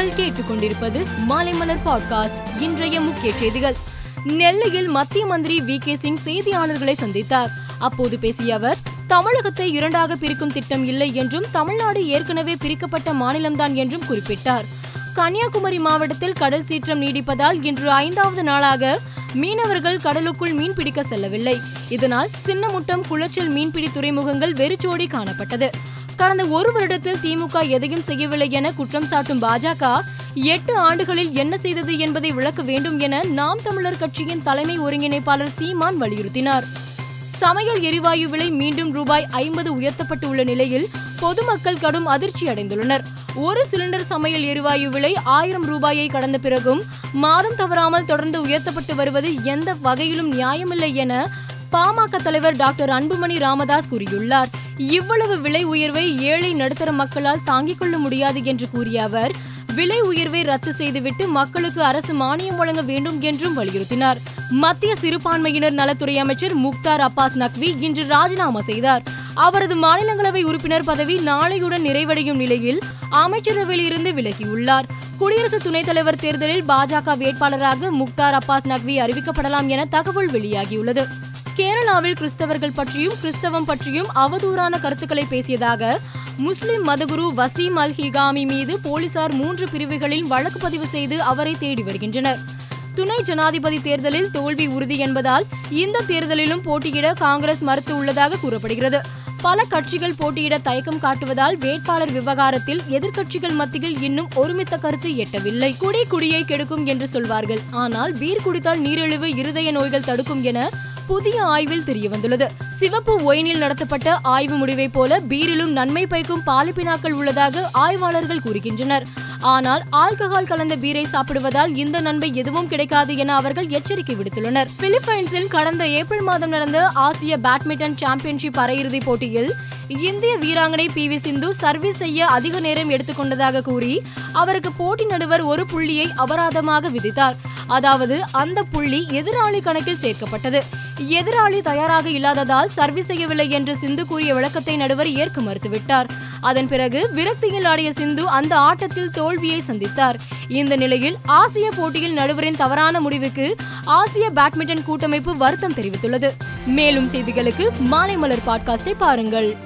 நீங்கள் கேட்டுக்கொண்டிருப்பது மாலைமலர் பாட்காஸ்ட் இன்றைய முக்கிய செய்திகள். நெல்லையில் மத்திய மந்திரி வி கே சிங் செய்தியாளர்களை சந்தித்தார். அப்போது பேசிய அவர் தமிழகத்தை இரண்டாக பிரிக்கும் திட்டம் இல்லை என்றும் தமிழ்நாடு ஏற்கனவே பிரிக்கப்பட்ட மாநிலம்தான் என்றும் குறிப்பிட்டார். கன்னியாகுமரி மாவட்டத்தில் கடல் சீற்றம் நீடிப்பதால் இன்று ஐந்தாவது நாளாக மீனவர்கள் கடலுக்குள் மீன் பிடிக்க செல்லவில்லை. இதனால் சின்னமுட்டம் குளச்சல் மீன்பிடி துறைமுகங்கள் வெறிச்சோடி காணப்பட்டது. கடந்த ஒரு வருடத்தில் திமுக எதையும் செய்யவில்லை என குற்றம் சாட்டும் பாஜக எட்டு ஆண்டுகளில் என்ன செய்தது என்பதை விளக்க வேண்டும் என நாம் தமிழர் கட்சியின் தலைமை ஒருங்கிணைப்பாளர் சீமான் வலியுறுத்தினார். சமையல் எரிவாயு விலை மீண்டும் ரூபாய் ஐம்பது உயர்த்தப்பட்டுள்ள நிலையில் பொதுமக்கள் கடும் அதிர்ச்சி அடைந்துள்ளனர். ஒரு சிலிண்டர் சமையல் எரிவாயு விலை ஆயிரம் ரூபாயை கடந்த பிறகும் மாதம் தவறாமல் தொடர்ந்து உயர்த்தப்பட்டு வருவது எந்த வகையிலும் நியாயமில்லை என பாமக தலைவர் டாக்டர் அன்புமணி ராமதாஸ் கூறியுள்ளார். இவ்வளவு விலை உயர்வை ஏழை நடுத்தர மக்களால் தாங்கிக் கொள்ள முடியாது என்று கூறிய அவர் விலை உயர்வை ரத்து செய்துவிட்டு மக்களுக்கு அரசு மானியம் வழங்க வேண்டும் என்றும் வலியுறுத்தினார். மத்திய சிறுபான்மையினர் நலத்துறை அமைச்சர் முக்தார் அப்பாஸ் நக்வி இன்று ராஜினாமா செய்தார். அவரது மாநிலங்களவை உறுப்பினர் பதவி நாளையுடன் நிறைவடையும் நிலையில் அமைச்சரவையில் இருந்து விலகியுள்ளார். குடியரசு துணைத் தலைவர் தேர்தலில் பாஜக வேட்பாளராக முக்தார் அப்பாஸ் நக்வி அறிவிக்கப்படலாம் என தகவல் வெளியாகியுள்ளது. கேரளாவில் கிறிஸ்தவர்கள் பற்றியும் கிறிஸ்தவம் பற்றியும் அவதூறான கருத்துக்களை பேசியதாக முஸ்லிம் மதகுரு வசீம் அல் ஹிகாமி மீது போலீசார் மூன்று பிரிவுகளில் வழக்கு பதிவு செய்து அவரை தேடி வருகின்றனர். துணை ஜனாதிபதி தேர்தலில் தோல்வி உறுதி என்பதால் இந்த தேர்தலிலும் போட்டியிட காங்கிரஸ் மறுத்து உள்ளதாக கூறப்படுகிறது. பல கட்சிகள் போட்டியிட தயக்கம் காட்டுவதால் வேட்பாளர் விவகாரத்தில் எதிர்க்கட்சிகள் மத்தியில் இன்னும் ஒருமித்த கருத்து எட்டவில்லை. குடி குடியை கெடுக்கும் என்று சொல்வார்கள். ஆனால் பீர் குடித்தால் நீரிழிவு இருதய நோய்கள் தடுக்கும் என புதிய ஆய்வில் தெரியவந்துள்ளது. சிவப்பு ஒயினில் நடத்தப்பட்ட ஆய்வு முடிவை போல பீரிலும் நன்மை பயக்கும் பாலிப்பினாக்கள் உள்ளதாக ஆய்வாளர்கள் கூறுகின்றனர். ஆனால் ஆல்கஹால் கலந்த பீரை சாப்பிடுவதால் இந்த நன்மை எதுவும் கிடைக்காது என அவர்கள் எச்சரிக்கை விடுத்துள்ளனர். பிலிப்பைன்ஸில் கடந்த ஏப்ரல் மாதம் நடந்த ஆசிய பேட்மிண்டன் சாம்பியன்ஷிப் அரையிறுதிப் போட்டியில் இந்திய வீராங்கனை பி வி சிந்து சர்வீஸ் செய்ய அதிக நேரம் எடுத்துக்கொண்டதாக கூறி அவருக்கு போட்டி நடுவர் ஒரு புள்ளியை அபராதமாக விதித்தார். அதாவது அந்த புள்ளி எதிராளி கணக்கில் சேர்க்கப்பட்டது. எதிராளி தயாராக இல்லாததால் சர்வீஸ் செய்யவில்லை என்று சிந்து கூறிய விளக்கத்தை நடுவர் ஏற்க மறுத்துவிட்டார். அதன் பிறகு விரக்தியில் ஆடிய சிந்து அந்த ஆட்டத்தில் தோல்வியை சந்தித்தார். இந்த நிலையில் ஆசிய போட்டியில் நடுவரின் தவறான முடிவுக்கு ஆசிய பேட்மிண்டன் கூட்டமைப்பு வருத்தம் தெரிவித்துள்ளது. மேலும் செய்திகளுக்கு மாலை மலர் பாட்காஸ்டை பாருங்கள்.